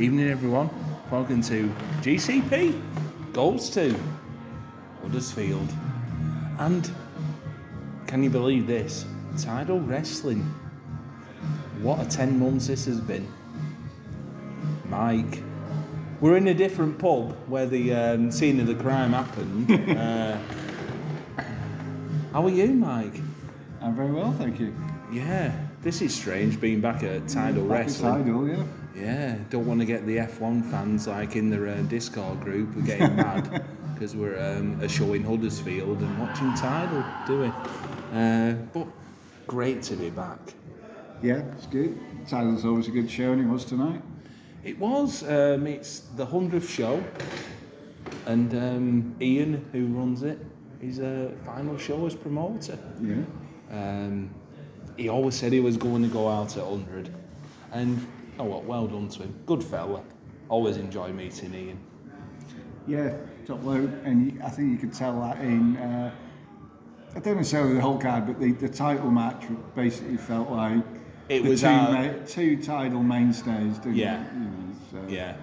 Evening, everyone. Welcome to GCP Goes to Huddersfield. And can you believe this? Tidal Wrestling. What a 10 months this has been. Mike, we're in a different pub where the um, scene of the crime happened. uh, how are you, Mike? I'm very well, thank you. Yeah, this is strange being back at Tidal Back Wrestling. Tidal, yeah. Yeah, don't want to get the F1 fans like in their uh, Discord group are getting mad because we're um, a show in Huddersfield and watching Tidal, do we? Uh, but great to be back. Yeah, it's good. Tidal's always a good show, and it was tonight. It was. Um, it's the hundredth show, and um, Ian, who runs it, is a final show as promoter. Yeah. Um, he always said he was going to go out at 100. And, oh well, well done to him. Good fella. Always enjoy meeting Ian. Yeah, top load, and I think you could tell that in. Uh, I don't necessarily the whole card, but the, the title match basically felt like It the was two, our- ma- two title mainstays, didn't Yeah. it? You know, so. Yeah.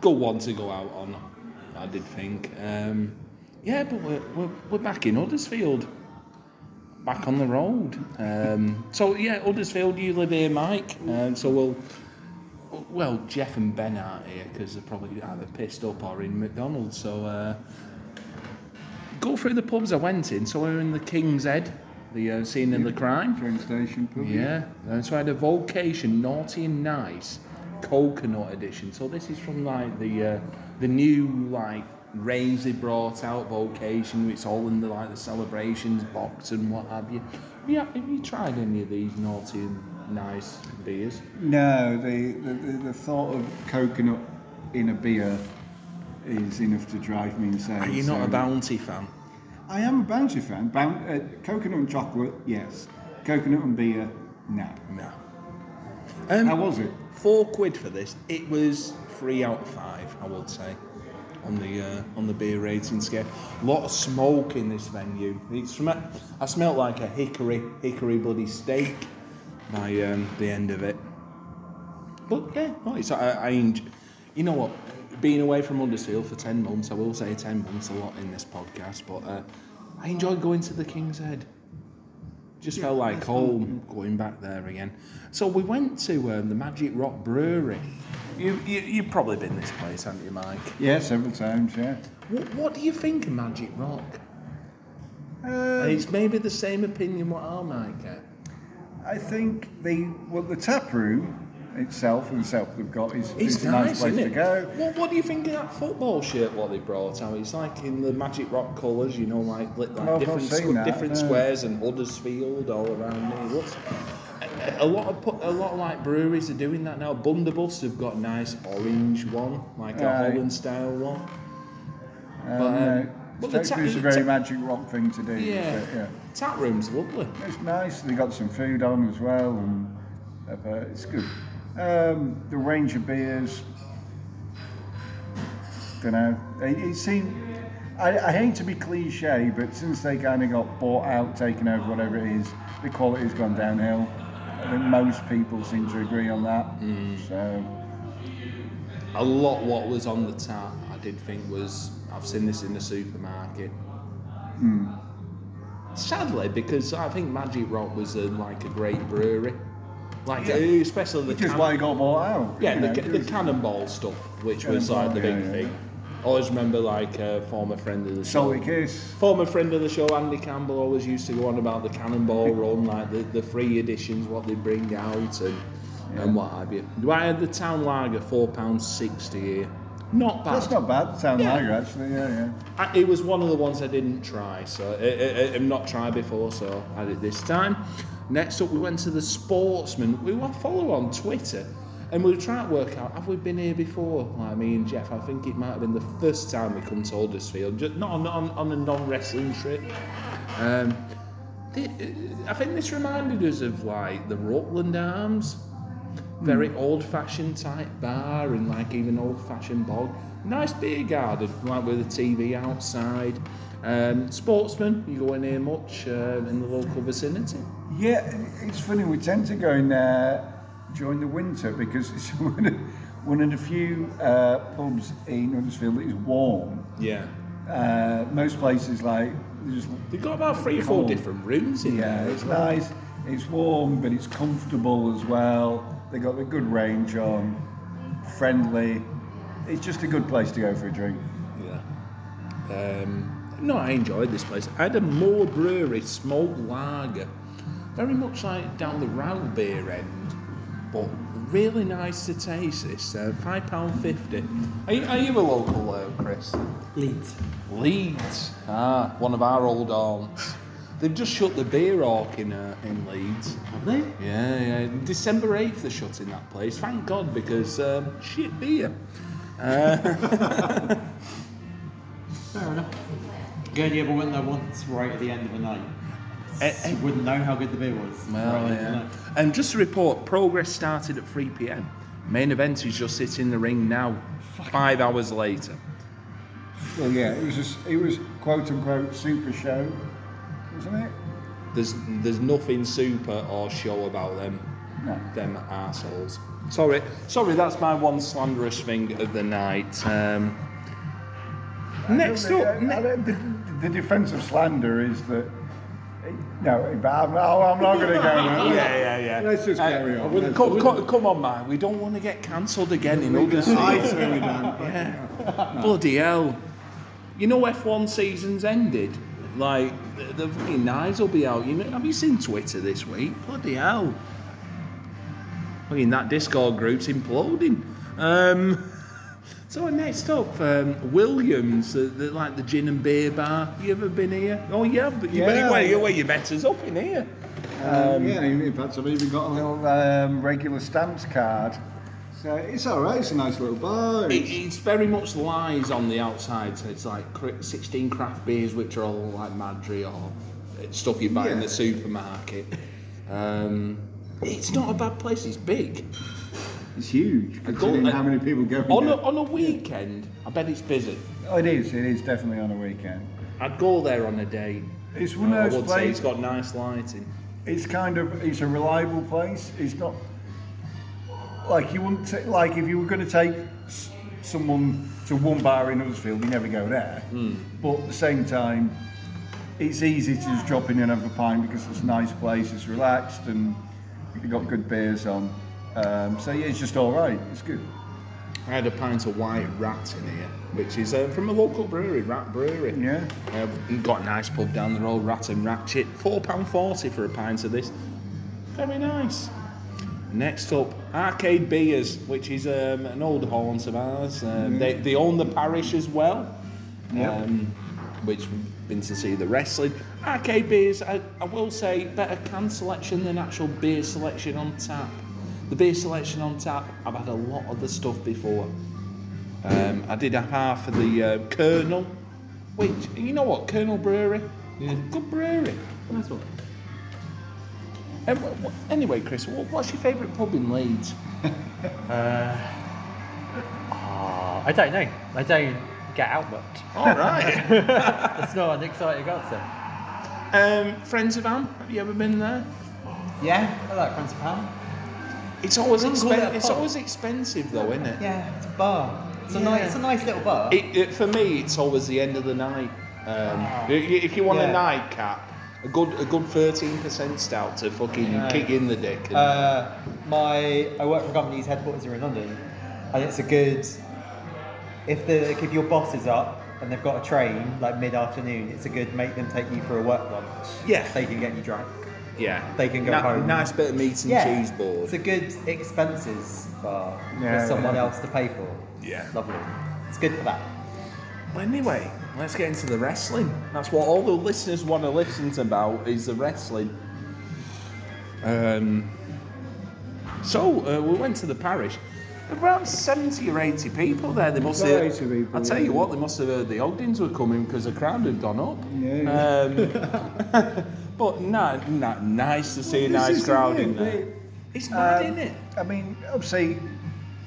Good one to go out on, I did think. Um, yeah, but we're, we're, we're back in Huddersfield. Back on the road. Um, so, yeah, Huddersfield, you live here, Mike. Um, so we'll. Well, Geoff and Ben aren't here because they're probably either pissed up or in McDonald's. So, uh, go through the pubs I went in. So, we're in the King's Head, the uh, scene of the crime. Train station, pub. Yeah, and so I had a Vocation Naughty and Nice Coconut Edition. So this is from like the uh, the new like range they brought out Vocation. It's all in the like the celebrations box and what have you. Yeah, have you tried any of these Naughty and Nice beers? No, the, the, the, the thought of coconut in a beer is enough to drive me insane. Are you not so- a Bounty fan? I am a Bounty fan. Boun- uh, coconut and chocolate, yes. Coconut and beer, no. No. How Um, was it? four quid for this. It was three out of five, I would say, on the uh, on the beer rating scale. A lot of smoke in this venue. It's from I smelt like a hickory hickory bloody steak by um, the end of it. But yeah, no, it's I, I you know what. Being away from Huddersfield for 10 months, I will say 10 months a lot in this podcast, but uh, I enjoyed going to the King's Head just felt like home going back there again. So we went to um, the Magic Rock Brewery. You, you, you've probably been this place, haven't you, Mike? Yeah, several times, yeah. What, what do you think of Magic Rock? Uh, it's maybe the same opinion what I might get. I think the well, the tap room itself and itself they've got is, It's is a nice, nice place isn't to go. What, what do you think of that football shirt? What they brought out? It's like in the Magic Rock colours, you know, like, like I've different not that, different no. squares and Huddersfield all around me. Looks a, lot of a lot of like breweries are doing that now. Bundobust have got a nice orange one, like a Aye. Holland style one. Um, But, um, uh, but the Stoke ta- is a very ta- magic rock thing to do. Yeah. but, yeah. Tap room's lovely. It's nice. They got some food on as well, and uh, it's good. Um, the range of beers. Don't know. It, it seemed. I, I hate to be cliche, but since they kind of got bought out, taken over, whatever it is, the quality's gone downhill. I think most people seem to agree on that. Mm. So A lot what was on the tap, I did think was I've seen this in the supermarket. Hmm. Sadly, because I think Magic Rock was a, like a great brewery, like Yeah. especially the which is why it got bought out. yeah the, know, the cannonball stuff, which was like the Cannonball, big yeah, yeah. thing. Always remember like a former friend of the show. Kiss. Former friend of the show, Andy Campbell, always used to go on about the Cannonball Run, like the, the free editions, what they bring out, and and what have you. Do I had the Town Lager, four pounds sixty here. Not bad. That's not bad. Town Yeah. lager actually. Yeah, yeah. I, it was one of the ones I didn't try, so I, I, I've not tried before, so I had it this time. Next up, we went to the Sportsman. We were follow on Twitter, and we were trying to work out have we been here before? Like me and Geoff, I think it might have been the first time we come to Huddersfield, just not on, on, on a non wrestling trip. Um, I think this reminded us of like the Rutland Arms. Very old fashioned type bar and like even old fashioned bog. Nice beer garden, like with a TV outside. Um, sportsman, you go in here much uh, in the local vicinity? Yeah, it's funny. We tend to go in there during the winter because it's when, one of the few uh, pubs in Huddersfield that is warm. Yeah. Uh, most places like they just They've got about three or four different rooms in yeah, there. it's nice. It's warm, but it's comfortable as well. They've got a good range on, friendly. It's just a good place to go for a drink. Yeah. Um, no, I enjoyed this place. I had a Moore Brewery smoked lager, very much like down the Rauchbier end, but really nice to taste. This uh, five pound fifty. Are you, are you a local, uh, Chris? Leeds. Leeds. Ah, one of our old aunts. They've just shut the beer hawk in uh, in Leeds. Have they? Yeah, yeah. December 8th they're shutting that place. Thank God because um, shit beer. Uh, Fair enough. Gurney ever went there once right at the end of the night. Eh. You wouldn't know how good the beer was. Well, right at the end of the yeah. And just to report, progress started at 3 pm. Main event is just sitting in the ring now, five hours later. Well, yeah, it was just, it was quote unquote super show, wasn't it? There's there's nothing super or show about them, No. them assholes. Sorry, sorry, that's my one slanderous thing of the night. Um, next The- up, ne- the, the defence of slander is that. No, but I'm, I'm not going to go yeah, yeah, yeah. Let's just Uh, carry on. well, come, come, come on, man. We don't want to get cancelled again in Huddersfield. I say we don't. Yeah. Bloody hell. You know F1 season's ended? Like, the, the fucking knives will be out. You know, have you seen Twitter this week? Bloody hell. I mean, that Discord group's imploding. Um, so next up, um, Williams, uh, the, like the gin and beer bar. You ever been here? Oh yeah, but you, Yeah. where, where you met us up in here. Um, yeah, in fact, I've even got a little um, regular stamps card. So it's all right. It's a nice little bar. It, It's, it's very much lies on the outside. So it's like 16 craft beers, which are all like Madri or stuff you buy in the supermarket. Um, it's not a bad place. It's big. It's huge considering how many people go On a, on a weekend, I bet it's busy. Oh, it is. It is definitely on a weekend. I'd go there on a day. It's one of oh, those would say it's places. got nice lighting. It's kind of. It's a reliable place. It's not like you wouldn't ta- like if you were going to take s- someone to one bar in Huddersfield, you never go there. Hmm. But at the same time, it's easy to just drop in and have a pint because it's a nice place. It's relaxed and you've got good beers on. Um, so yeah, it's just all right. It's good. I had a pint of white rat in here, which is uh, from a local brewery, Rat Brewery. Yeah. Uh, got a nice pub down the road, Rat and Ratchet. £4.40 for a pint of this. Very nice. Next up, Arcade Beers, which is um, an old haunt of ours. Um, they, they own the parish as well, Yep. um, which we've been to see the wrestling. Arcade Beers, I, I will say, better can selection than actual beer selection on tap. The beer selection on tap, I've had a lot of the stuff before. Um, I did have half of the uh, Kernel, which, you know what, Kernel Brewery? Yeah. Good brewery. Nice one. Um, wh- wh- anyway, Chris, what's your favourite pub in Leeds? Oh, I don't know. I don't get out much. All right. It's not an exciting answer. um, Friends of Ham, have you ever been there? Yeah, I like Friends of Ham. It's always it It's always expensive, though, isn't it? Yeah, it's a bar. It's a Yeah. nice, it's a nice little bar. It, it, for me, it's always the end of the night. Um, i- if you want a nightcap, a good a good thirteen percent stout to fucking Yeah. kick in the dick. Uh, my I work for a company whose headquarters are in London, and it's a good. If the if your boss is up and they've got a train like mid afternoon, it's a good make them take you for a work lunch. Yeah. they can get you drunk. Yeah, they can go Ni- home. Nice bit of meat and yeah, cheese board. It's a good expenses bar Yeah, for someone yeah. else to pay for. Yeah. lovely. It's good for that. Well, anyway, let's get into the wrestling. That's what all the listeners want to listen to about is the wrestling. Um, so uh, we went to the parish. Around seventy or eighty people there. They must About have. 80 people, I tell you yeah. what, they must have heard the Ogdens were coming because the crowd had gone up. Yeah. Um, but no, no, nice to see a nice crowd in there. It's mad, Um, isn't it? I mean, obviously,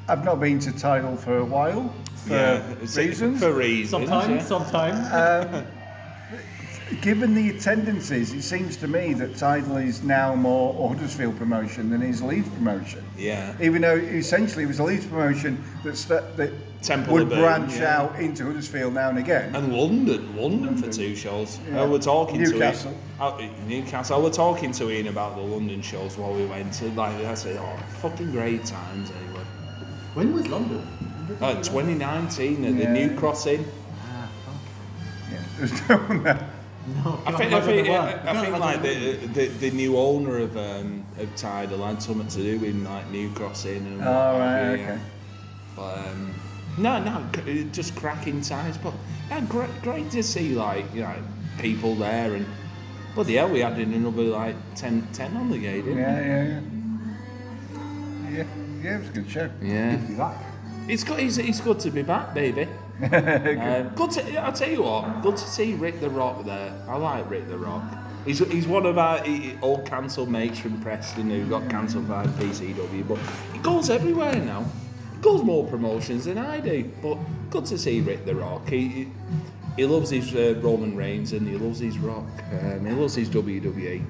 I've not been to Tidal for a while for it's- reasons. For reasons. Sometimes, yeah. sometimes. Um, given the attendances, it seems to me that Tidal is now more Huddersfield promotion than his Leeds promotion. Yeah. Even though essentially it was a Leeds promotion that, st- that Temple would Burn, branch yeah. out into Huddersfield now and again. And London, London for two shows. Yeah. I were talking Newcastle. to Ian. uh, Newcastle. I were talking to Ian about the London shows while we went. to like I said, oh, fucking great times anyway. When was London? Uh, 2019 at the New Cross Inn. Yeah, there's no one there. No, I think, I think, the I. I think like the the, the, the new owner of um, of Tidal had something to do with like New Cross Inn and what Oh, have right, okay. yeah. But um, no, no, just cracking times. But yeah, great, great to see like you know people there and bloody hell, we had another like 10, 10 on the gate, didn't Yeah, yeah, yeah. Yeah, yeah, it was a good show. Yeah. Good to be back. It's good. It's, it's good to be back, baby. Um, good to. I'll tell you what. Good to see Rick the Rock there. I like Rick the Rock. He's, he's one of our he- old cancelled mates from Preston who got cancelled by PCW, but he goes everywhere now. He goes more promotions than I do. But good to see Rick the Rock. He he, he loves his uh, Roman Reigns and he loves his Rock. Um, he loves his WWE.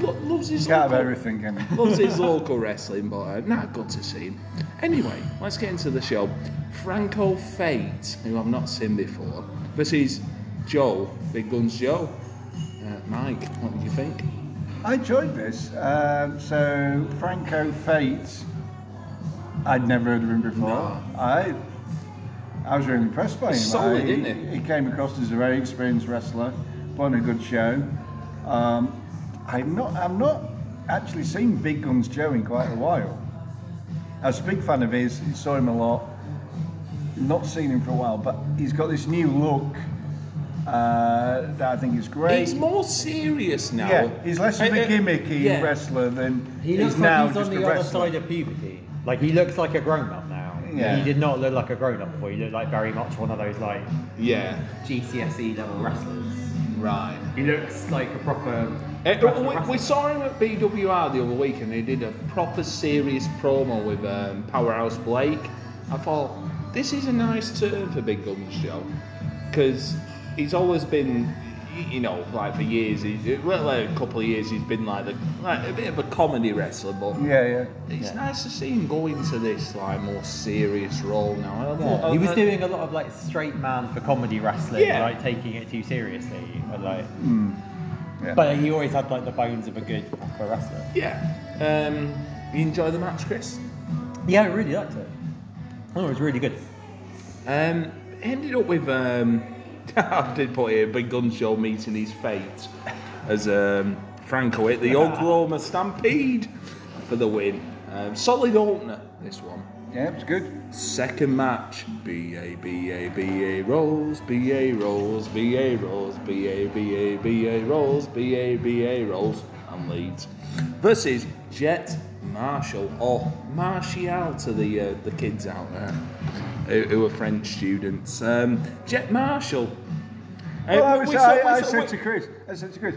Lo- loves his local- everything, can you? Loves his local wrestling, but uh, nah, good to see him. Anyway, let's get into the show. Franco Fate, who I've not seen before, versus Joe, Big Guns Joe. Uh, Mike, what do you think? I enjoyed this. Um, so Franco Fate, I'd never heard of him before. No. I I was really impressed by him. He's solid, I- isn't he? He came across as a very experienced wrestler, put on a good show. Um, I'm not I've not actually seen Big Guns Joe in quite a while. I was a big fan of his. Saw him a lot. Not seen him for a while, but he's got this new look uh, that I think is great. He's more serious now. Yeah, he's less of a Uh, gimmicky yeah. wrestler than He he's looks now like he's just on a the other side of puberty. Like he looks like a grown up now. Yeah. He did not look like a grown up before. He looked like very much one of those like Yeah, GCSE level wrestlers. right. he looks like a proper. Uh, we, we saw him at BWR the other week and he did a proper serious promo with um, Powerhouse Blake. I thought, this is a nice turn for Big Guns Joe because he's always been, you know, like for years, he, well, like a couple of years, he's been like, the, like a bit of a comedy wrestler, but Yeah, yeah. it's nice to see him go into this like more serious role now. Yeah, he was doing a lot of like straight man for comedy wrestling, Yeah. like taking it too seriously, but like. Yeah. But he always had like the bones of a good proper wrestler. Yeah. Um, you enjoy the match, Chris? Yeah, I really liked it. Oh, it was really good. Um, ended up with um, I did put here Big Gun Show meeting his fate as um, Franco hit the Oklahoma Stampede for the win. Um, solid opener this one. Yeah, it's good. Second match, BA, BA, BA rolls, BA rolls, BA rolls, BA, BA, BA rolls, BA, BA rolls, and leads. Versus Jet Marshall, or Martial to the uh, the kids out there who, who are French students. Um, Jet Marshall. Uh, Well, I, was, we I, saw- I we saw- said we- to Chris, I said to Chris,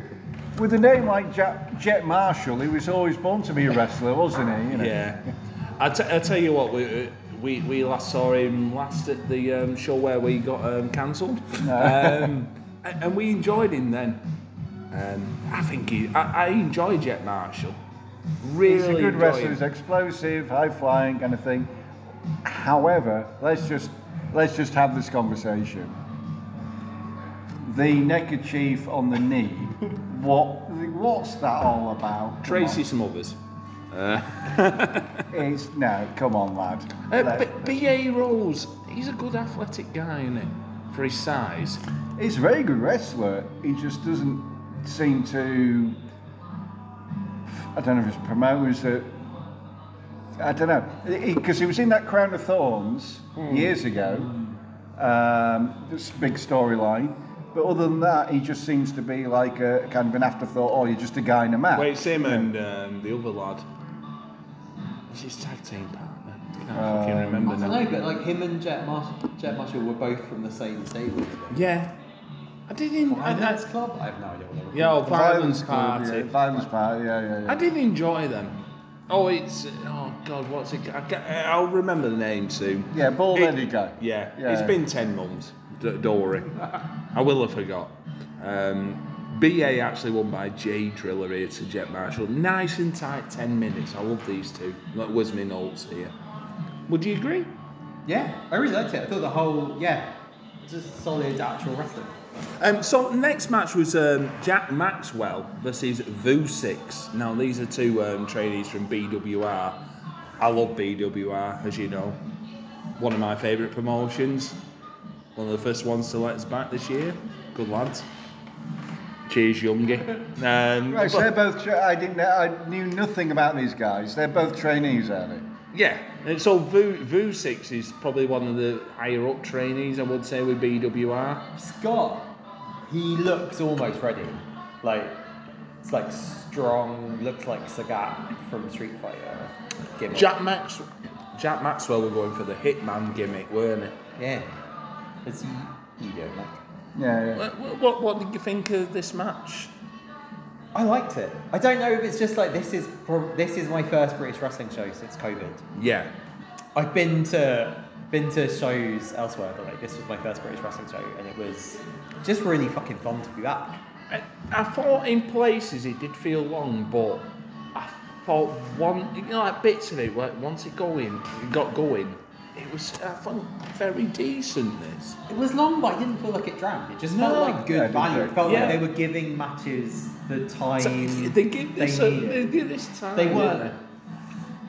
with a name like Jet, Jet Marshall, he was always born to be a wrestler, wasn't he? You know? Yeah. I, t- I tell you what, we, we we last saw him last at the um, show where we got um, cancelled, um, and, we enjoyed him then. Um, I think he, I, I enjoy Jet Marshall. Really, He's a good wrestler. He's explosive, high flying kind of thing. However, let's just let's just have this conversation. The neckerchief on the knee. What what's that all about? Tracy Smothers. on. It's, no, come on, lad. Uh, Let- B- B.A. Rose, he's a good athletic guy, isn't he? For his size. He's a very good wrestler. He just doesn't seem to. I don't know if it's promoters that. I don't know because he, was in that Crown of Thorns years ago. Um, this big storyline, but other than that, he just seems to be like a kind of an afterthought. Oh, you're just a guy in a match. Wait, it's him and um, the other lad. What's his tag team partner? I Can't fucking I remember don't now. know, but like him and Jet Marshall, Jet Marshall were both from the same stable. Yeah. I didn't. I, I, Club? I have no idea what they were. yeah, oh, Violence Club, Party. Yeah, violence party. Yeah, yeah, yeah. I did enjoy them. Oh, it's oh god, what's it? I, I'll remember the name soon. Yeah, bald It- headed guy. Yeah, Yeah. it's been ten months. D- don't worry, I will have forgot. Um, BA actually won by Jay Driller here to Jet Marshall. Nice and tight 10 minutes. I love these two. That was my notes here. Would you agree? Yeah, I really liked it. I thought the whole yeah, just solid actual wrestling. Um, so next match was um, Jack Maxwell versus Vu6. Now these are two um, trainees from BWR. I love BWR, as you know. One of my favourite promotions. One of the first ones to let us back this year. Good lads. Cheers, Youngie. Um, Right, so they're both. Tra- I didn't. know- I knew nothing about these guys. They're both trainees, are they? Yeah, and so Vu, Vu6 is probably one of the higher up trainees, I would say, with BWR. Scott, he looks almost ready. Like it's like strong. Looks like Sagat from Street Fighter. Gimmick. Jack Max, Jack Maxwell were going for the Hitman gimmick, weren't it? Yeah. Is he? You don't like. Yeah. yeah. What, what, what did you think of this match? I liked it. I don't know if it's just like this is prob- this is my first British wrestling show since COVID. Yeah, I've been to been to shows elsewhere, but like this was my first British wrestling show, and it was just really fucking fun to be back. I, I thought in places it did feel long, but I thought one, you know, like bits of it, like once it going, it got going, it was I thought very decent. This. It was long, but I didn't feel like it dragged. It just No. felt like good Yeah, value. It felt Yeah. like they were giving matches the time So they give this, they a, needed. they give this time. They didn't weren't.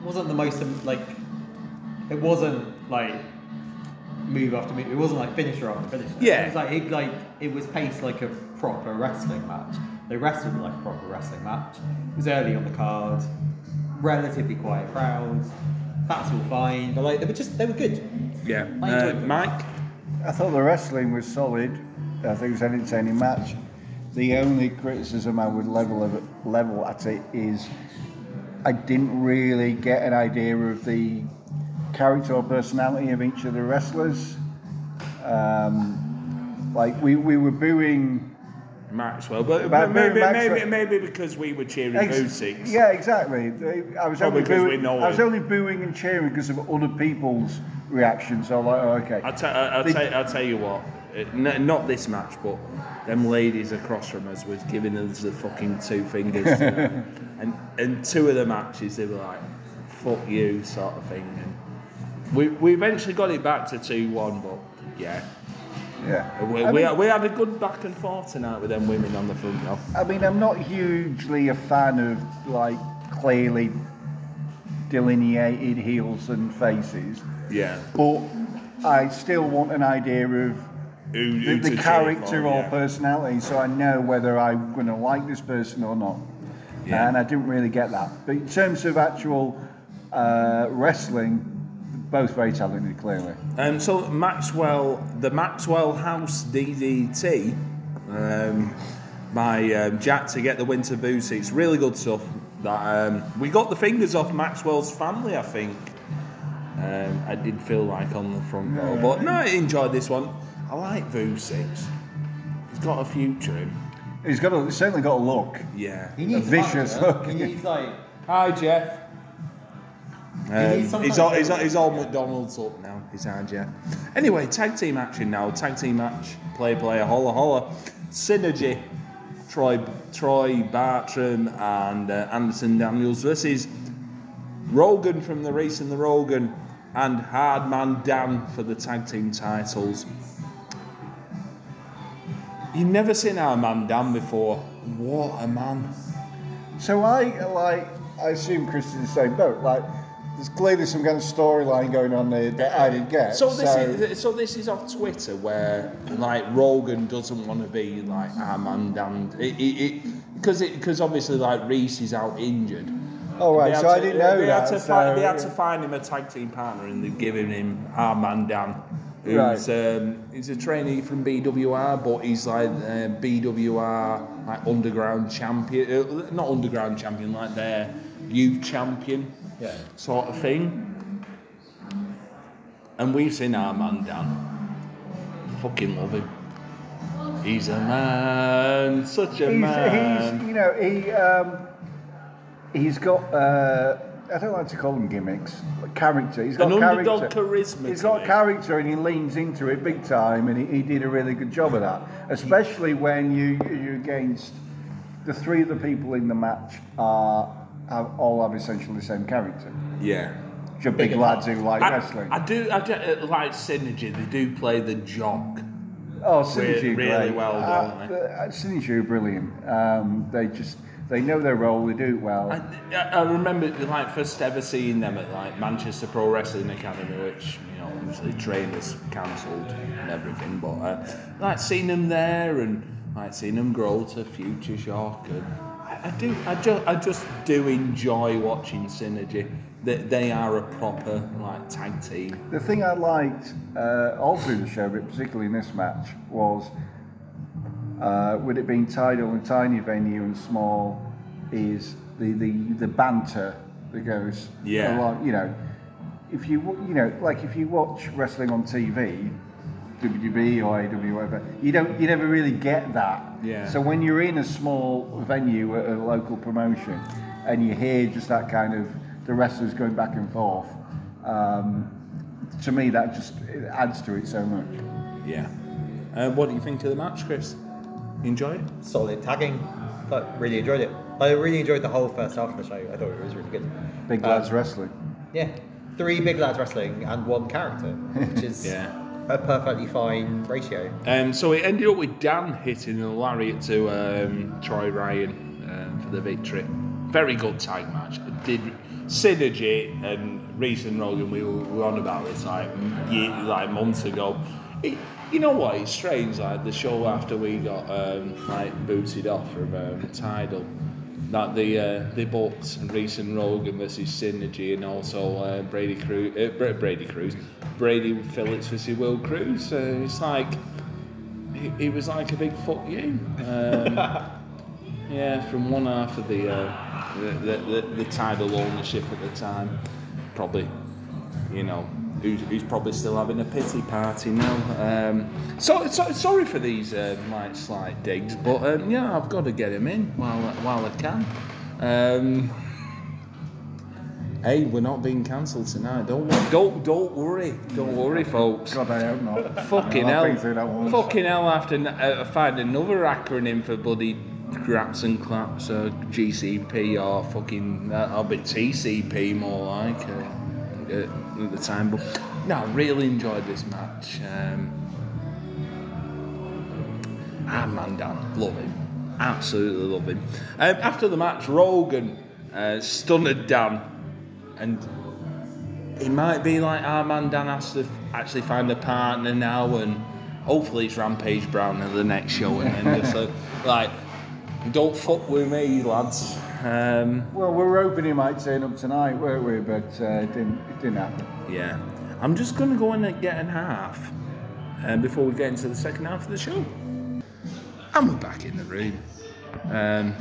wasn't the most um, like. It wasn't like move after move. It wasn't like finisher after finisher. Yeah. It was like it like it was paced like a proper wrestling match. They wrestled like a proper wrestling match. It was early on the card. Relatively quiet crowd. That's all fine, but like they were just they were good. Yeah, I uh, enjoyed them. Mike. I thought the wrestling was solid. I think it was an entertaining match. The only criticism I would level of level at it is I didn't really get an idea of the character or personality of each of the wrestlers. Um, like we, we were booing Maxwell, but, But but maybe, Maxwell- maybe maybe because we were cheering Ex- Boo Six. Yeah, exactly. They- I was Probably only we booing, know I was only booing and cheering because of other people's reactions. So I'm like, oh, okay. I'll, tell I'll, They- tell, I'll tell you what, it, n- not this match, but them ladies across from us was giving us the fucking two fingers. tonight. and and two of the matches, they were like, fuck you, sort of thing. And we, we eventually got it back to 2 1, but yeah. Yeah. We, we, mean- we had a good back and forth tonight with them women on the front row. I mean, I'm not hugely a fan of like clearly delineated heels and faces, Yeah. but I still want an idea of Who, the, who the cheer character for, or yeah. personality, so I know whether I'm going to like this person or not. Yeah. And I didn't really get that. But in terms of actual uh, wrestling, both very talented, clearly. Um, so Maxwell, the Maxwell House DDT um, by um, Jack to get the winter boots. It's really good stuff. That um, we got the fingers off Maxwell's family, I think. Um, I did feel like on the front row, but no, I enjoyed this one. I like Vu He's got a future in. He's got a, he's certainly got a look. Yeah. He needs A vicious manager. look. He needs like Hi, Geoff. Um, needs he's, kind all, he's, all, he's all McDonald's up now. He's hard, yeah. Anyway, tag team action now. Tag team match. Play, player, holla, holla. Synergy. Troy, Troy Bartram and uh, Anderson Daniels versus Rogan from the Race and the Rogan and Hardman Dan for the tag team titles. You've never seen our man Dan before. What a man. So I like. I assume Chris is the same boat. Like, there's clearly some kind of storyline going on there that I didn't get. So this is so this is off Twitter where like Rogan doesn't want to be like Armand and it because it, because obviously like Reese is out injured. Oh right, so I didn't know they that. Had to so, find, they had to find him a tag team partner and they've given him Armand Dan, who's um, he's a trainee from BWR, but he's like uh, BWR like underground champion, uh, not underground champion, like their youth champion, Yeah. sort of thing. And we've seen our man Dan. Fucking love him. He's a man, such a he's, man. he's you know he um, he's got uh, I don't like to call them gimmicks. But character. He's got underdog character. charisma He's got character, and he leans into it big time, and he, he did a really good job of that. Especially when you you're against the three of the people in the match are have, all have essentially the same character. Yeah. Which are big lads who like I, wrestling. I do. I do uh, like synergy. They do play the jock. Oh, Really- Synergy are really great. well Uh, done, the- uh, Synergy are brilliant. Um, they just they know their role. They do it well. I, I remember like first ever seeing them at like Manchester Pro Wrestling Academy, which you know obviously trainers cancelled and everything, but uh, like seeing them there and like seeing them grow to Future Shock, and I, I do, I just, I just do enjoy watching Synergy. They, they are a proper like tag team. The thing I liked uh, all through the show, but particularly in this match, was uh, with it being tidal and tiny venue and small, is the, the, the banter that goes Yeah. along. You know, if you you know like if you watch wrestling on TV, WWE or AEW whatever, you don't you never really get that. Yeah. So when you're in a small venue at a local promotion, and you hear just that kind of the wrestlers going back and forth. Um, to me, that just it adds to it so much. Yeah. Uh, what do you think of the match, Chris? You enjoy it? Solid tagging. Like, really enjoyed it. I really enjoyed the whole first half of the show. I thought it was really good. Big Um, lads wrestling. Yeah. Three big lads wrestling and one character, which is Yeah. A perfectly fine ratio. Um, so it ended up with Dan hitting a lariat to um, Troy Ryan um, for the victory. Very good tag match. Did synergy and Reese and Rogan. We were, we on about this like ye like months ago. It, you know what? It's strange. Like the show after we got um, like booted off from um, Tidal. That the uh, they booked Reese and Rogan versus Synergy and also uh, Brady Cruz, uh, Brady Cruz, Brady Phillips versus Will Cruz. So it's like he, he was like a big fuck you. Um, yeah, from one half of the, uh, the, the, the the tidal ownership at the time, probably, you know, who's, who's probably still having a pity party now. Um, so, so sorry for these uh, like slight digs, but um, yeah, I've got to get him in while while I can. Um, hey, we're not being cancelled tonight. Don't wor- don't don't worry, don't worry, folks. God, I hope not. Fucking hell. been through that once. Fucking hell, I have uh, find another acronym for bloody graps and claps, uh, GCP or fucking, uh, I'll be TCP more like uh, uh, at the time. But no, I really enjoyed this match. Um, man, Dan, love him. Absolutely love him. Um, after the match, Rogan uh, stunned Dan and it might be like our man Dan has to actually find a partner now, and hopefully it's Rampage Brown at the next show, and then just uh, like, don't fuck with me, lads. Um, Well, we were hoping he might turn up tonight, weren't we? But uh, it didn't. It didn't happen. yeah, I'm just gonna go in and get an half, um, before we get into the second half of the show. And we're back in the room, um,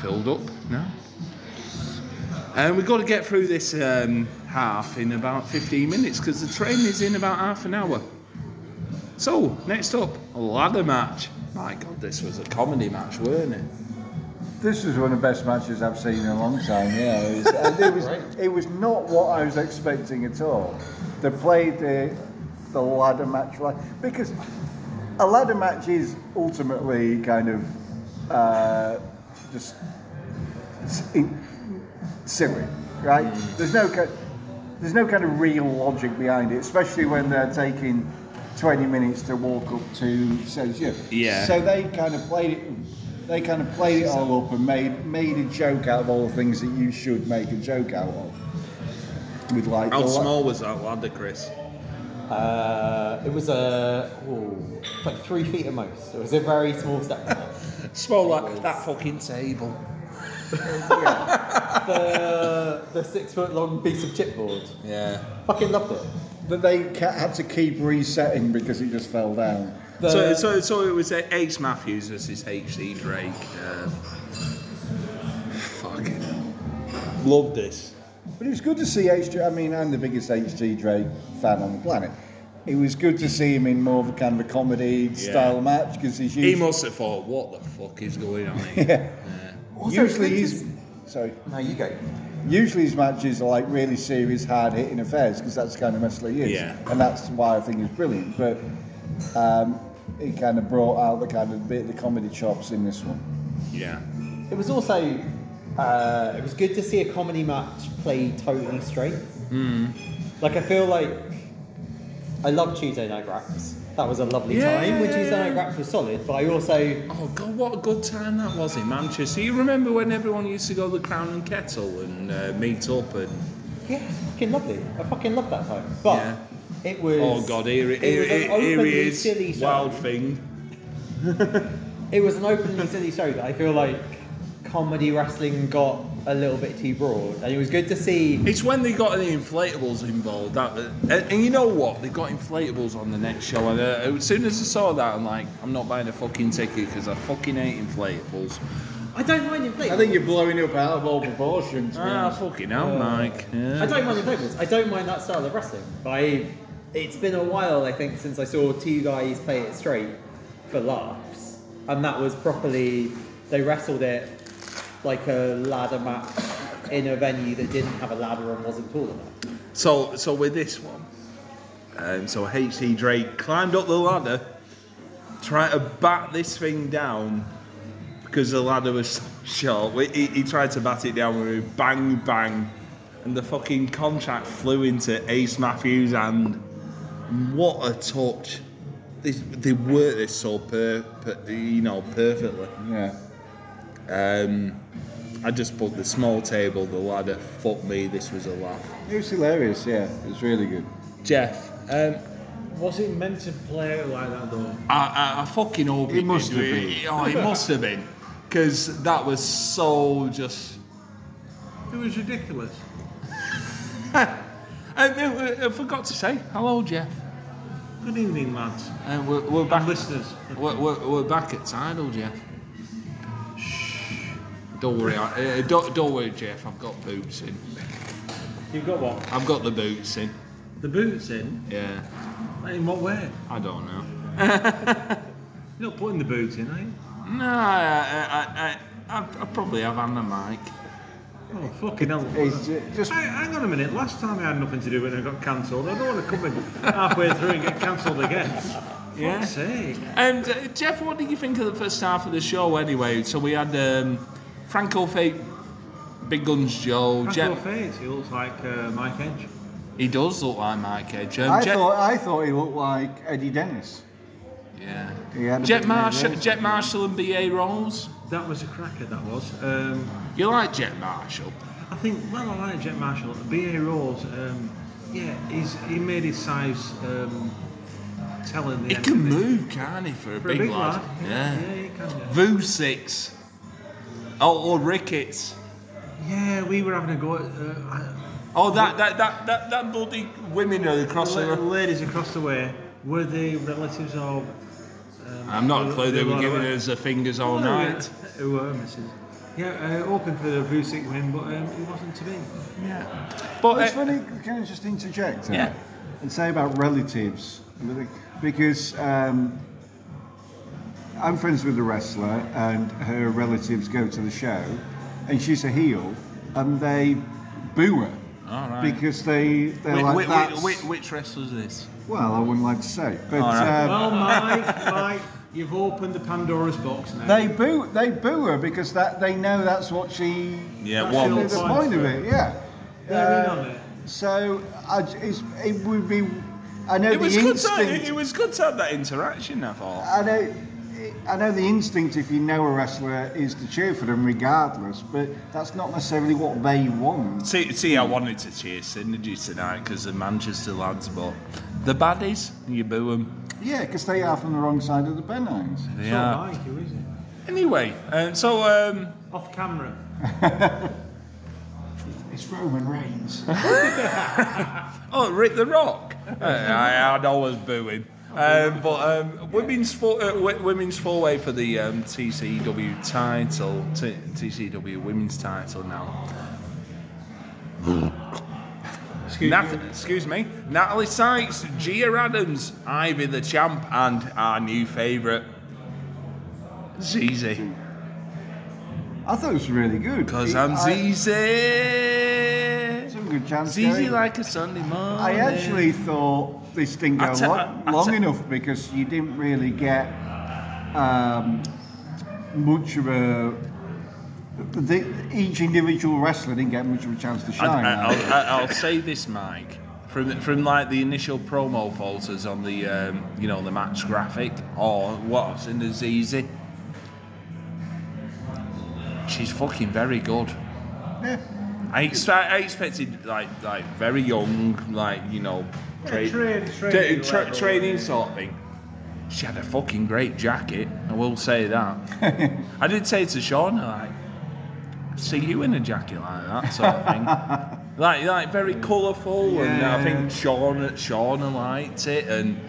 filled up now. And we've got to get through this um, half in about 15 minutes because the train is in about half an hour. So, next up, a ladder match. My God, this was a comedy match, weren't it? This was one of the best matches I've seen in a long time. Yeah, it was. and it was, it was not what I was expecting at all. They played the the ladder match like because a ladder match is ultimately kind of uh, just silly, right? There's no ki- there's no kind of real logic behind it, especially when they're taking 20 minutes to walk up to stage. Yeah. Yeah. So they kind of played it. They kind of played it all up and made made a joke out of all the things that you should make a joke out of. With like How the la- small was that ladder, Chris? Uh, it was a oh, like three feet at most. It was a very small step. Small like that fucking table. the the six foot long piece of chipboard. Yeah. Fucking loved it. that they had to keep resetting because it just fell down. The, So, so, so it was uh, Ace Matthews versus HC Drake. Um, fucking hell. Love this. But it was good to see HG. I mean, I'm the biggest HG Drake fan on the planet. It was good to see him in more of a kind of a comedy style match because he's He must have thought, what the fuck is going on here? yeah. Also, usually good to he's sorry. no, you go. Usually his matches are like really serious, hard hitting affairs because that's the kind of wrestler he is. Yeah. And that's why I think he's brilliant. But um, he kind of brought out the kind of bit the comedy chops in this one. Yeah. It was also uh, it was good to see a comedy match played totally straight. Like I feel like I love Tuesday Night Raps. That was a lovely Yeah. time when Tuesday Night Raps was solid. But I also Oh God, what a good time that was in Manchester. You remember when everyone used to go to the Crown and Kettle and uh, meet up and yeah, fucking lovely. I fucking love that time. But Yeah. It was oh God, here, it here, was here, here he is, silly show. Wild Thing. It was an openly silly show that I feel like comedy wrestling got a little bit too broad, and it was good to see. It's when they got the inflatables involved. That, and, and you know what? They got inflatables on the next show. And uh, as soon as I saw that, I'm like, I'm not buying a fucking ticket because I fucking hate inflatables. I don't mind inflatables. I think you're blowing up out of all proportions. to Ah, fucking hell, Mike. Yeah. I don't mind inflatables. I don't mind that style of wrestling. But I, it's been a while, I think, since I saw two guys play it straight for laughs, and that was properly. They wrestled it like a ladder match in a venue that didn't have a ladder and wasn't tall enough. So, so with this one, um, so HC Drake climbed up the ladder, trying to bat this thing down because the ladder was so short. He, he tried to bat it down with bang bang, and the fucking contract flew into Ace Matthews' hand. What a touch! They, they worked this so per, per, you know perfectly. Yeah. Um, I just put the small table, the ladder. Fuck me, this was a laugh. It was hilarious, yeah. It was really good. Geoff, um, Was it meant to play out like that though? I, I, I fucking hope It it, must did. have It- been. Oh, it must have been. Because that was so just. It was ridiculous. I, I, I forgot to say, hello, Geoff. Good evening, lads. Uh, we're, we're back. And listeners. We're, we're, we're back at Tidal, Geoff. Don't worry, I, uh, don't, don't worry, Geoff. I've got boots in. You've got what? I've got the boots in. The boots in? Yeah, In what way? I don't know. You're not putting the boots in, are you? No, I, I, I, I, I probably have on the mic. Oh, fucking hell. It's ju- just Hey, hang on a minute. Last time I had nothing to do with it and I got cancelled. I don't want to come in halfway through and get cancelled again. Yeah. Fuck's sake. And uh, Geoff, what did you think of the first half of the show anyway? So we had um, Franco Fake, Big Guns Joe, Franco Jeff. Fates, he looks like uh, Mike Edge. He does look like Mike Edge. Um, I Jet, thought I thought he looked like Eddie Dennis. yeah. He had Jet bit Marshall, Jet Marshall and B.A. Rolls. That was a cracker, that was. Um, You like Jet Marshall? I think, well, I like Jet Marshall. B.A. Rose, um, yeah, he's, he made his size um, tell in the He can move, can't he, for a For big, a big lad? lad. Yeah. Yeah, he can. yeah. Voo Six. Oh, or Ricketts. Yeah, we were having a go at uh, Oh, that that that that, that bloody women are across the the. ladies across the way. Were they relatives of? Um, I'm not the- a clue. They were giving us the fingers all no, night. Who were misses? Yeah, uh, hoping for the Vucic win, but um, it wasn't to be. Yeah. But It's uh, funny, can I just interject uh, Yeah. and say about relatives? Because um, I'm friends with a wrestler and her relatives go to the show and she's a heel and they boo her. All right. Because they, they're Whi- like, whi- that's... whi- whi- which wrestler's this? Well, I wouldn't like to say. But All right. um, Well, Mike, Mike, you've opened the Pandora's box now. they boo they boo her because that they know that's what she Yeah, That's one. your the point. point of it, yeah. They're in Uh, on it. So I, j- it's, it would be. I know It was the good. To, instinct. it, it was good to have that interaction. I thought. I know. I know the instinct if you know a wrestler is to cheer for them regardless, but that's not necessarily what they want. See, see, I wanted to cheer Synergy tonight because the Manchester lads, but the baddies, you boo them. Yeah, because they are from the wrong side of the Pennines. They So are. Mike, who is it? Anyway, um, so um, Off camera. It's Roman Reigns. oh, Rick the Rock. Uh, I, I know I was booing. Um, but um, women's four, uh, w- women's four way for the um, TCW title, T- TCW women's title now. Excuse Nat- me. excuse me, Natalie Sykes, Gia Adams, Ivy the champ, and our new favourite, Zizi. I thought it was really good. Because I'm I- Zizi. good chance. Easy like a Sunday morning. I actually thought this didn't go I te- lo- I- I long te- enough because you didn't really get um, much of a. The, each individual wrestler didn't get much of a chance to shine. I, I'll, I- I'll say this, Mike. From, from like the initial promo photos on the um, you know the match graphic or what's in the easy, she's fucking very good. Yeah. I, expect, I expected like like very young, like you know, tra- train- tra- tra- level, training sort of thing. She had a fucking great jacket. I will say that. I did say to Sean, like, see you in a jacket like that sort of thing. like like very colourful, and I think Sean Shauna liked it, and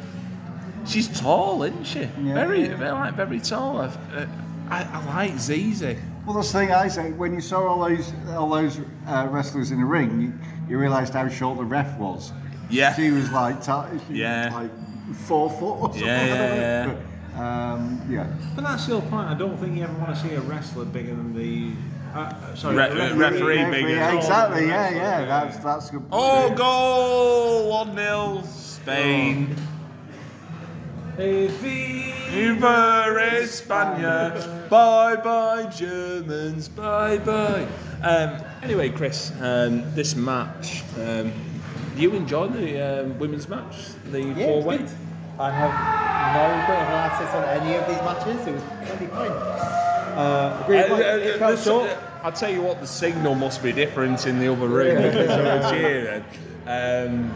she's tall, isn't she? Yeah. Very, very like very tall. I, uh, I, I like Zizi. Well, that's the thing I say. When you saw all those all those uh, wrestlers in the ring, you, you realised how short the ref was. Yeah. She was like, ti- she Yeah. was like four foot or something. Yeah, yeah, yeah. But, um, yeah. But that's the point. I don't think you ever want to see a wrestler bigger than the. Uh, sorry, Re- the referee Yeah, bigger. yeah, Oh, exactly. Yeah, yeah. yeah. That's that's good. Oh, yeah. goal! 1 0 Spain. Viva España! Bye bye, Germans! Bye bye! Um, anyway, Chris, um, this match, um, you enjoy the um, women's match? The Yeah, four it's way? good. I have no great analysis on any of these matches. It was pretty fine. Uh, agree with Mike, it felt short. I'll tell you what, the signal must be different in the other room because they cheering. Um,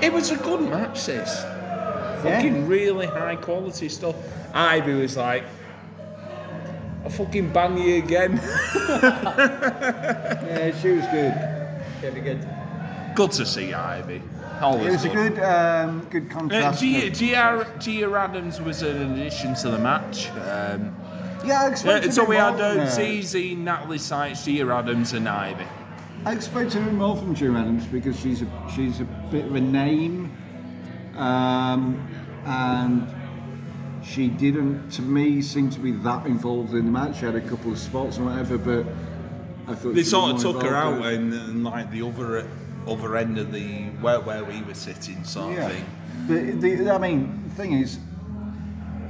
it was a good match, this. Fucking really high quality stuff. Ivy was like, I fucking bang you again. Yeah, she was good. It'd be good. Good to see Ivy. Always It was a good, um, good Uh, contrast. Gia, to- Gia, Gia Adams was an addition to the match. Um, yeah, I yeah, expected so a bit we had from uh. ZZ, Natalie Sykes, Gia Adams, and Ivy. I expected a bit more from Drew Adams because she's a she's a bit of a name, um, and she didn't, to me, seem to be that involved in the match. She had a couple of spots and whatever, but I thought They sort of took her out involved. and, and like the other other end of the where where we were sitting sort Yeah, of thing. the, the, I mean, the thing is,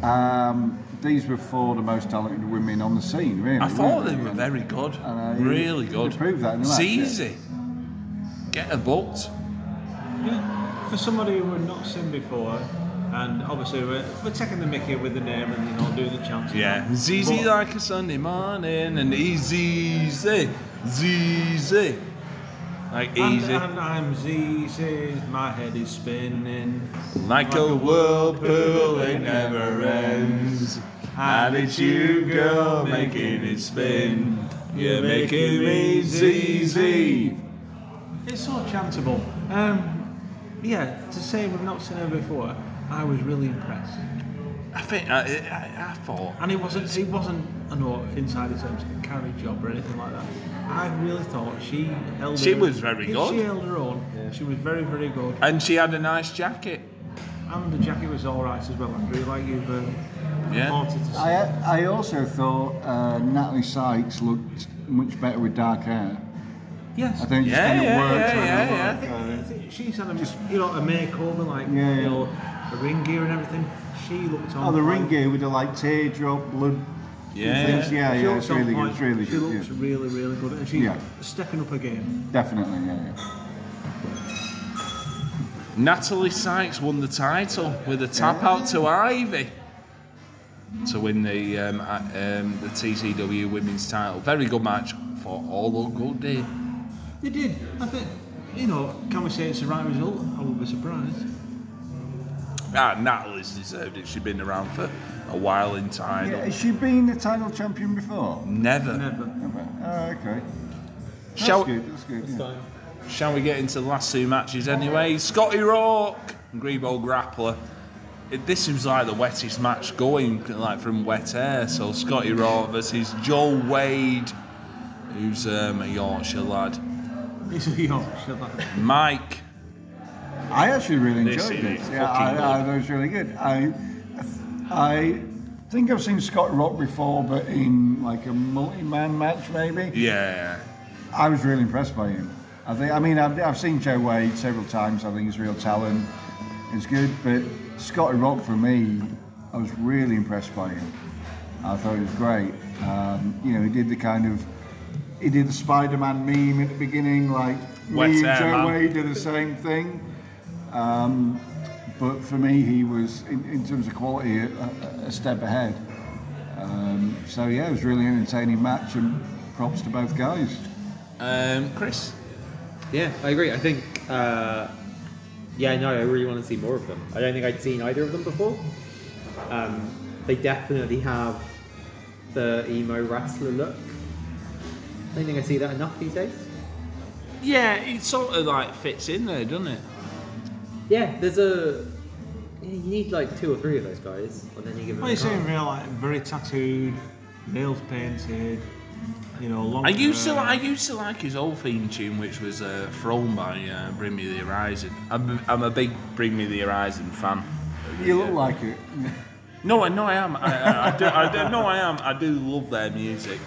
um, these were four of the most talented women on the scene. Really, I thought they weren't were And, very good, And, uh, really they good. proved that in the match, yeah. Easy. Get a booked. Yeah, for somebody who we've not seen before, and obviously we're, we're taking the mickey with the name and you know doing the chants. Yeah, that. ZZ like a Sunday morning and easy, ZZ, like easy, I'm ZZ, my head is spinning. like a whirlpool it never ends. And it's you, girl, making it spin. You're making me ZZ. It's so chantable. Um, yeah, to say we've not seen her before, I was really impressed. I think I, I, I thought And it wasn't, it wasn't, know, inside the terms, carry job or anything like that. I really thought she held. She her, was very good. She held her own. She was very, very good. and she had a nice jacket. And the jacket was all right as well. I really like you've um, Yeah. to. I, I also thought uh, Natalie Sykes looked much better with dark hair. Yes. I think it just Yeah, kind of yeah, worked. yeah, for yeah, her. yeah. I think, I think she's had a, you know, a makeover, like, Yeah, you yeah. know, the ring gear and everything. She looked on Oh, the ring gear with the like teardrop blood. Yeah. things. yeah, She yeah. It's really good. It's really She good. looks Yeah. really, really good. And she's Yeah. stepping up again. Definitely, yeah, yeah. Natalie Sykes won the title with a tap out to Ivy to win the um, um, the TCW Women's title. Very good match for all the good day. They did. I think, you know, can we say it's the right result? I would be surprised. Ah, Natalie's deserved it. She's been around for a while in Tidal. yeah. Has she been the title champion before? Never. Never. Oh, okay. That's Shall, good. That's good. Yeah. shall we get into the last two matches anyway? Scotty Rourke and Grebo Grappler. It, this was like the wettest match going, like from wet air. So Scotty Rourke versus Joel Wade, who's um, a Yorkshire lad. It's a Yorkshire lad. Mike. I actually really enjoyed is this. Yeah, I, I, thought it was really good. I, I think I've seen Scott Rock before, but in like a multi-man match maybe. Yeah. I was really impressed by him. I think. I mean, I've, I've seen Joe Wade several times. I think he's real talent. He's good, but Scotty Rock for me, I was really impressed by him. I thought he was great. Um, you know, he did the kind of he did the Spider-Man meme at the beginning, like me and Joe man. Wade did the same thing. Um, but for me, he was in, in terms of quality a, a- a step ahead. Um, so yeah, it was a really entertaining match, and props to both guys. Um, Chris. Yeah, I agree. I think, uh, yeah, no, I really want to see more of them. I don't think I'd seen either of them before. Um, they definitely have the emo wrestler look. I don't think I see that enough these days. Yeah, it sort of like fits in there, doesn't it? Yeah, there's a. You need like two or three of those guys, and then you give them. Well, a you see him try. real like very tattooed, nails painted, you know, long. I used to. I used to like his old theme tune, which was uh, thrown by uh, Bring Me the Horizon. I'm, I'm a big Bring Me the Horizon fan. You look like it. No, I no, I am. I, I, I do, I do, no, I am. I do love their music.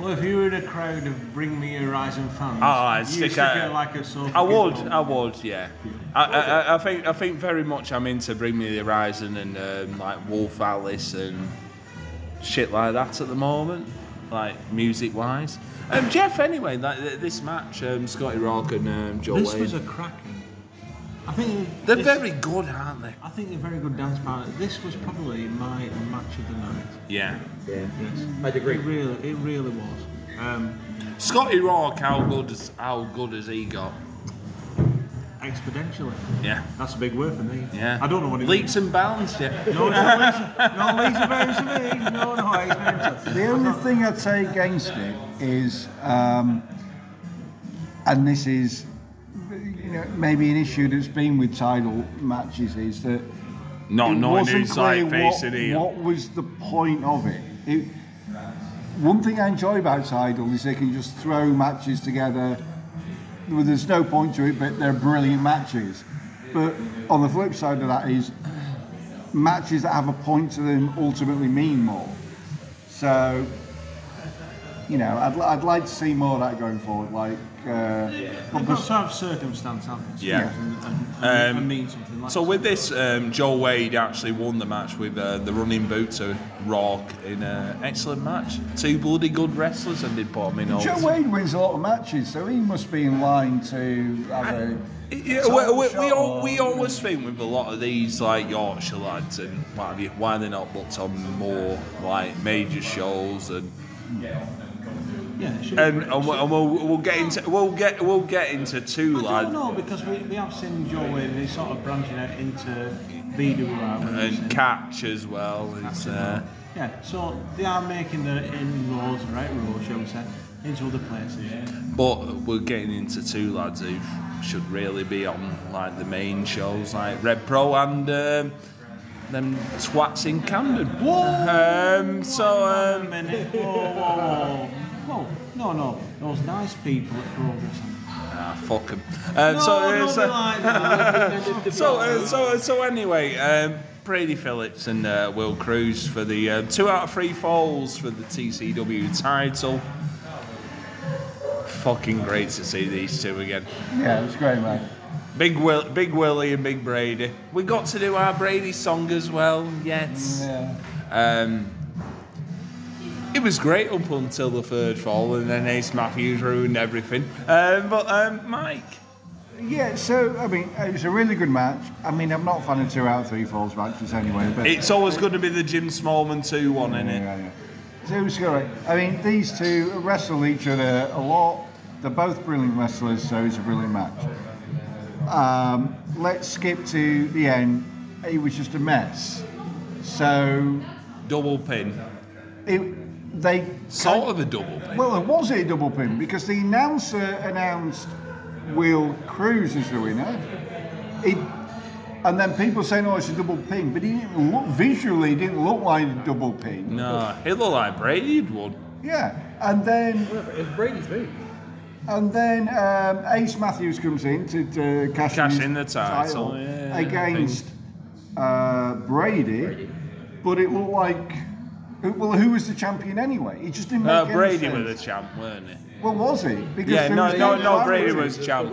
Well, if you were in a crowd of Bring Me Horizon fans, Oh, I'd you'd stick stick out- like a sofa I would. I would, yeah. I, I, I- I think, I think very much I'm into Bring Me the Horizon and um, like Wolf Alice and shit like that at the moment, like music wise. Um, Geoff, anyway, like this match, um, Scotty Rock and um, Joe This Wade, was a cracking. I think they're this- very good, aren't they? I think they're very good dance partner. This was probably my match of the night. Yeah. Yeah, Yes, I'd agree. It really, it really was. Um, Scotty Rock, how good, is, how good has he got? exponentially. Yeah. That's a big word for me. Yeah. I don't know what it Leaps and bounds, yeah. means. No, it's leaps, no leaps and bounds for me. No, no, exponential. The only thing I'd say against it is, um, and this is, you know, maybe an issue that's been with Tidal matches, is that Not knowing who's like what, facing here. what was the point of it. it. One thing I enjoy about Tidal is they can just throw matches together. Well, there's no point to it, but they're brilliant matches. But on the flip side of that is matches that have a point to them ultimately mean more. So, you know, I'd, I'd like to see more of that going forward. Like, uh, They've got to have circumstance, haven't they? Yeah. And, and, and, Um, and mean something like So with this, um, Joe Wade actually won the match with uh, the running boot to Rock in an excellent match. Two bloody good wrestlers and did put them in. Joe holds. Wade wins a lot of matches, so he must be in line to have a. Yeah, title we, we, we, shot al- or- we always think with a lot of these like Yorkshire lads and what have you, why they're not booked on more like major shows and Yeah, it should and, and, we'll, and we'll, we'll get into we'll get we'll get into two I lads don't know because we, we have seen Joe and he's sort of branching out into BWR and catch as well. It's, uh, yeah, so they are making the inroads, right roads, shall we say, into other places. But we're getting into two lads who should really be on like the main shows, like Rev Pro and um, them twats in Camden. Whoa! Um, so um, whoa, whoa, whoa. Whoa, no, no, those nice people at Progress. ah, fuck 'em. Um, No, so, don't uh, be so, like that. so, uh, so, so anyway, um, Brady Phillips and uh, Will Cruz for the uh, two out of three falls for the TCW title. Fucking great to see these two again. Yeah, it was great, man. Big Will, Big Willie, and Big Brady. We got to do our Brady song as well. Yes. Yeah. Um, it was great up until the third fall, and then Ace Matthews ruined everything. Um, but um, Mike, Yeah, so, I mean, it was a really good match. I mean, I'm not a fan of two out of three falls matches anyway, but. it's always going to be the Jim Smallman two one, isn't it? Yeah, yeah. So it was great. I mean, these two wrestle each other a lot. They're both brilliant wrestlers, so it's a brilliant match. Um, let's skip to the end. It was just a mess. So Double pin, it, they sort of a double pin. Well, it was a double pin because the announcer announced Will Cruz as the winner. It, and then people saying, "Oh, it's a double pin," but he didn't look visually. It didn't look like a double pin. No, he looked like Brady had won. Yeah, and then It was Brady's move. and then um, Ace Matthews comes in to, to cash, Cash his in the title, yeah, against uh, Brady, but it looked like. Well, who was the champion anyway? He just didn't make Uh, any Brady sense. was the champ, weren't he? Well, was he? Because Yeah, there no, no, no. Brady was champ.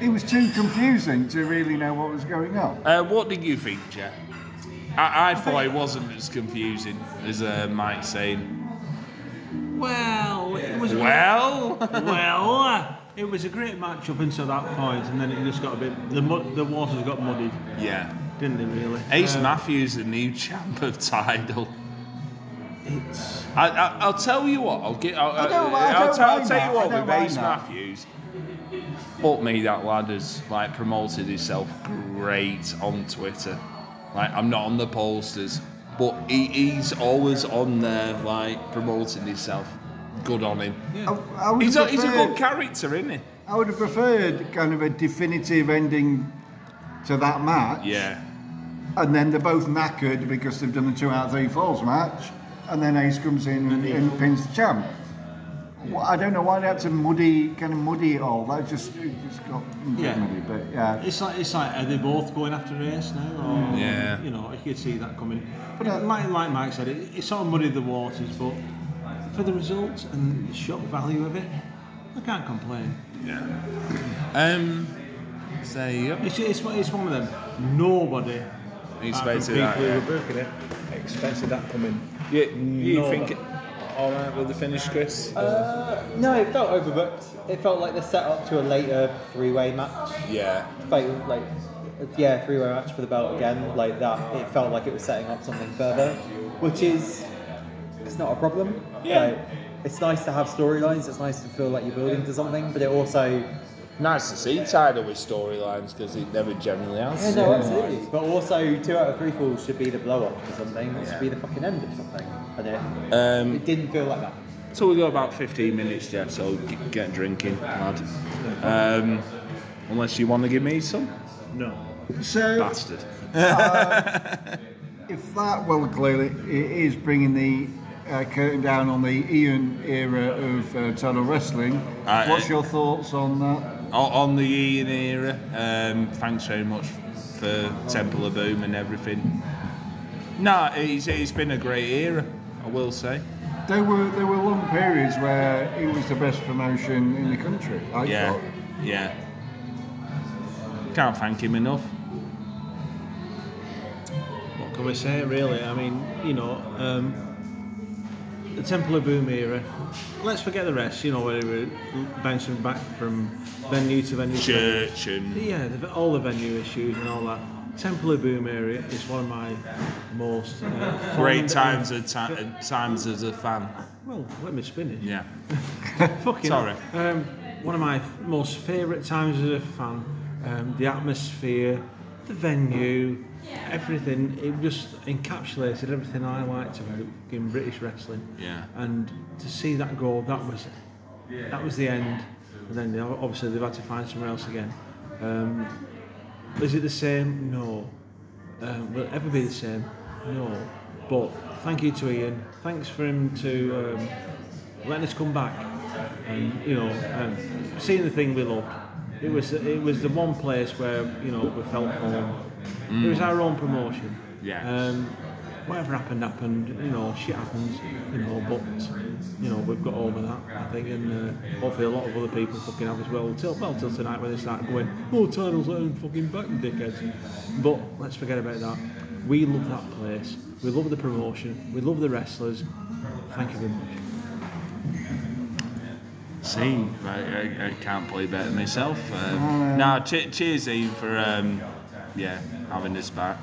It was too confusing to really know what was going on. Uh, what did you think, Jet? I, I thought it wasn't as confusing as uh, Mike saying. Well, it was a Well, well, uh, it was a great match up until that point, and then it just got a bit. The mu- the waters got muddied, yeah. Didn't they? Really. Ace Uh, Matthews, the new champ of Tidal. It's I, I, I'll tell you what. I'll get. I'll, I don't- I I'll, don't tell, I'll mind tell you what. With Ace that. Matthews, fuck me, that lad has like promoted himself great on Twitter. Like I'm not on the posters, but he, he's always on there, like promoting himself. Good on him. I, I He's have a, he's a good character, isn't he? I would have preferred kind of a definitive ending to that match. Yeah. And then they're both knackered because they've done the two out of three falls match. And then Ace comes in and, and pins the champ. Well, I don't know why they had to muddy, kind of muddy it all. That just, it just got Yeah. muddy. But yeah, It's like it's like are they both going after Ace now? Or, Yeah. You know, you could see that coming. But uh, like, like Mike said, it, it sort of muddied the waters, but for the results and the shock value of it, I can't complain. Yeah. Um. So there. It's, it's, it's one of them. Nobody. Apart Expected people that, who yeah. were booking it expected that coming. You, you No. think all right with the finish, Chris? Uh, no, it felt overbooked. It felt like the setup to a later three-way match. yeah. Felt like, yeah, three-way match for the belt again. Like that, it felt like it was setting up something further, which is it's not a problem. Yeah. Like, it's nice to have storylines. It's nice to feel like you're building to something, but it also Nice to see Tidal with storylines because it never generally Yeah, has. no, absolutely. But also, two out of three falls should be the blow off to something. It should be the fucking end of something. And it, Um, it didn't feel like that. So we've got about 15 minutes, Geoff, so get drinking, lad. Um, unless you want to give me some. No. so Bastard. if that, well, clearly it is bringing the uh, curtain down on the Ian era of uh, Tidal wrestling. Uh, What's uh, your thoughts on that? O- On the Ian era, um, thanks very much for Temple of Boom and everything. No, it's, it's been a great era, I will say. There were there were long periods where it was the best promotion in the country. I Yeah, thought. yeah. Can't thank him enough. What can we say, really? I mean, you know, um, the Temple of Boom era. Let's forget the rest. You know, where they were bouncing back from venue to venue. Church and Yeah, the, all the venue issues and all that. Temple of Boom area is one of my most uh, great times and- at ti- times as a fan. Well, let me spin it. Yeah. Fucking Sorry. Um, one of my most favourite times as a fan. Um, the atmosphere, the venue, everything. It just encapsulated everything I liked about in British wrestling. Yeah. And to see that go, that was that was the end. And then they, obviously they've had to find somewhere else again. Um, is it the same? No. Um, will it ever be the same? No. But thank you to Ian. Thanks for him to um, letting us come back and you know um, seeing the thing we loved. It was it was the one place where you know we felt home. It was our own promotion. Yeah. Um, whatever happened happened. You know, shit happens. You know, but you know we've got over that. I think, and uh, hopefully a lot of other people fucking have as well. Well till tonight when they start going, oh, Tidal's letting fucking back, dickheads. But let's forget about that. We love that place. We love the promotion. We love the wrestlers. Thank you very much. See, I, I, I can't play better myself. Um, nah, che- cheers, Ian, for um, yeah having us back.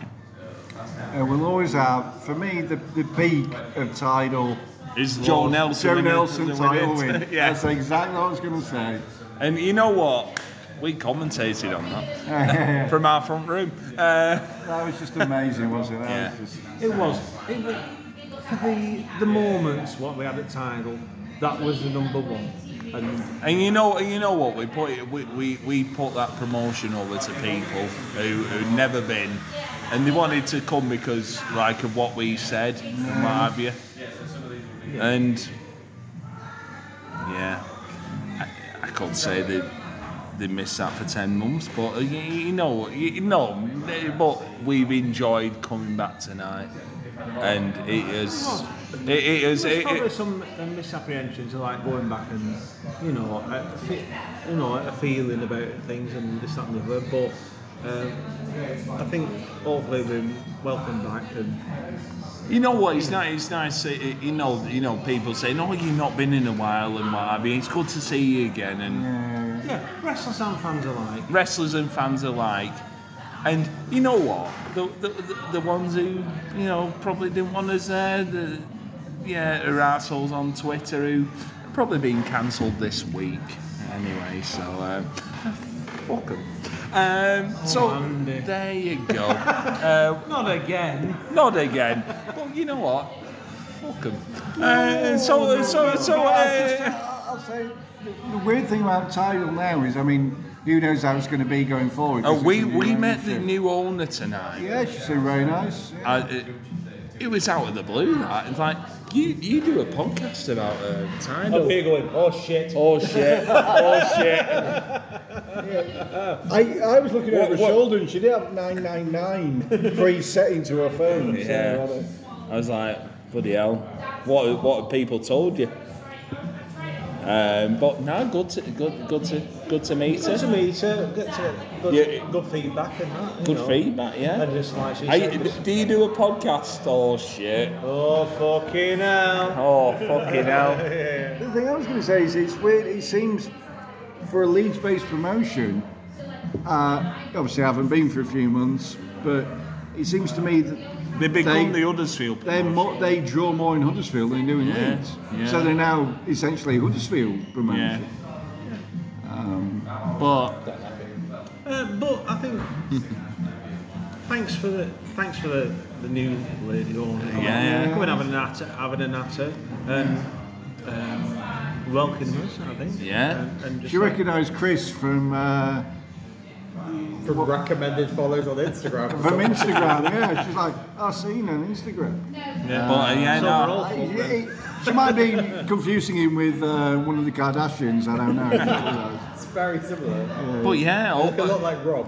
Uh, we'll always have, for me, the, the peak of Tidal. Is Joe Nelson? Joe winning- Nelson winning title win. yeah. That's exactly what I was going to say. And you know what? We commentated on that from our front room. Uh, That was just amazing, wasn't it? That Yeah. was just, It was. It was for the the moments what we had at Tidal. That was the number one. And and you know, you know what? We put we, we, we put that promotion over to people who who'd never been, and they wanted to come because like of what we said and what have you. And yeah, I, I could say that they missed that for ten months, but uh, you, you know, you know, but we've enjoyed coming back tonight. And it is. It, it is. There's It, probably it, some misapprehensions, like going back and you know, a, you know, a feeling about things and this, that, and the other. But um, I think hopefully we're welcome back and You know what? It's nice. It's nice. You know. You know. People saying, "Oh, you've not been in a while," and what have you. It's good to see you again, and yeah, wrestlers and fans alike. wrestlers and fans alike. And you know what? The the, the, ones who you know probably didn't want us there. The yeah, are assholes on Twitter who probably been cancelled this week. Anyway, so um, fuck 'em. Um, so Andy. there you go. uh, Not again. not again. But you know what? Fuck 'em. Uh, so so so. Uh, I'll say the, the weird thing about Tidal now is, I mean, who knows how it's going to be going forward? oh, 'cause we it's a new we met the new owner tonight. Yeah, she seemed very nice. Yeah. I, it, it was out of the blue. That it's like you you do a podcast about uh, Tidal. going, oh shit. Oh shit! Oh shit! I, I was looking What- over her what- shoulder and she did have 999 pre-set into her phone. Yeah. So, I was like, bloody hell! What what have people told you? Um, but no, good to good good to good to meet Good to meet her, good, to, good, Yeah. good feedback and that. Good know. feedback, yeah. And just like she Are said, you- just- do you do a podcast? Oh shit! oh fucking hell. Oh fucking hell! The thing I was going to say is it's weird. It seems for a Leeds-based promotion, uh, obviously I haven't been for a few months, but it seems to me that They become They- the Huddersfield. they mo- they draw more in Huddersfield than they do in Yeah, Leeds. yeah. So they're now essentially a Huddersfield Yeah. promotion. But Uh, but I think thanks for the thanks for the, the new lady owner. coming- Yeah, yeah. Coming having a natter, having a natter, and um, welcoming us. I think. Yeah. And, and just Do you like- recognise Chris from uh, From recommended follows on Instagram. from Instagram? yeah, she's like, I've seen her on Instagram. Yeah. but uh, yeah, So no. we're all full He- She might be confusing him with uh, one of the Kardashians. I don't know. It's very similar. But yeah, They look a lot like Rob.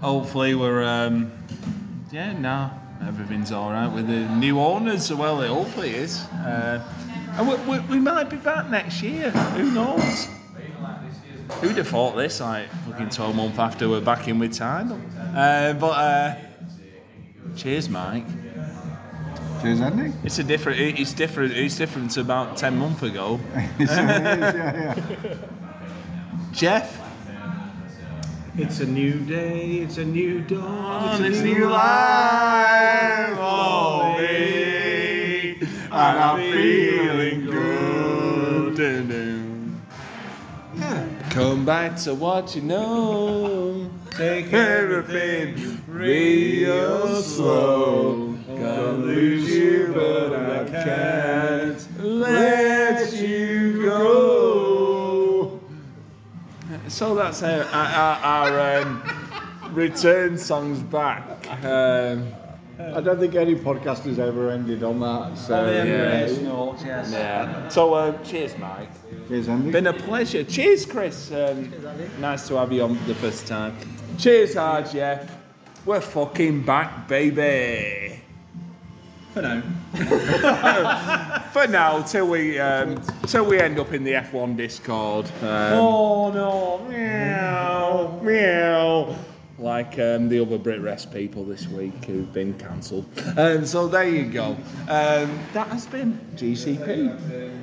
hopefully we're um, yeah, no, everything's all right with the new owners. Well, it hopefully is. Uh, and we, we, we might be back next year. Who knows? Who'd have thought this? Like fucking 12 months after we're back in with Tidal. Uh, but uh, cheers, Mike. Cheers, Andy. It's a different. It's different. It's different to about 10 months ago. Yes, it is, yeah, yeah. Geoff. It's a new day. It's a new dawn. On it's this a new life for me, and I'm feeling good. Come back to what you know. Take everything real slow. Can't lose you, but I can't let you go. So that's our, our, our um, return songs back. Um, I don't think any podcast has ever ended on that. So, yeah. yeah. yeah. So uh, cheers, Mike. Cheers, Andy. Been a pleasure. Cheers, Chris. Um, nice to have you on for the first time. Cheers, hard Geoff. We're fucking back, baby. For now. For now, till we um, till we end up in the F1 Discord. Um, Oh no! Meow. meow. Like um, the other BritWres people this week who've been cancelled. Um, so there you go. Um, that has been GCP.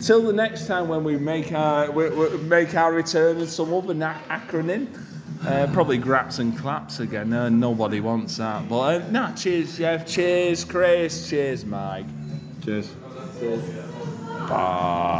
Till the next time when we make our we, we make our return in some other na- acronym. Uh, probably graps and claps again. Uh, nobody wants that. But uh, nah, cheers, Geoff. Cheers, Chris. Cheers, Mike. Cheers. Cheers. Bye.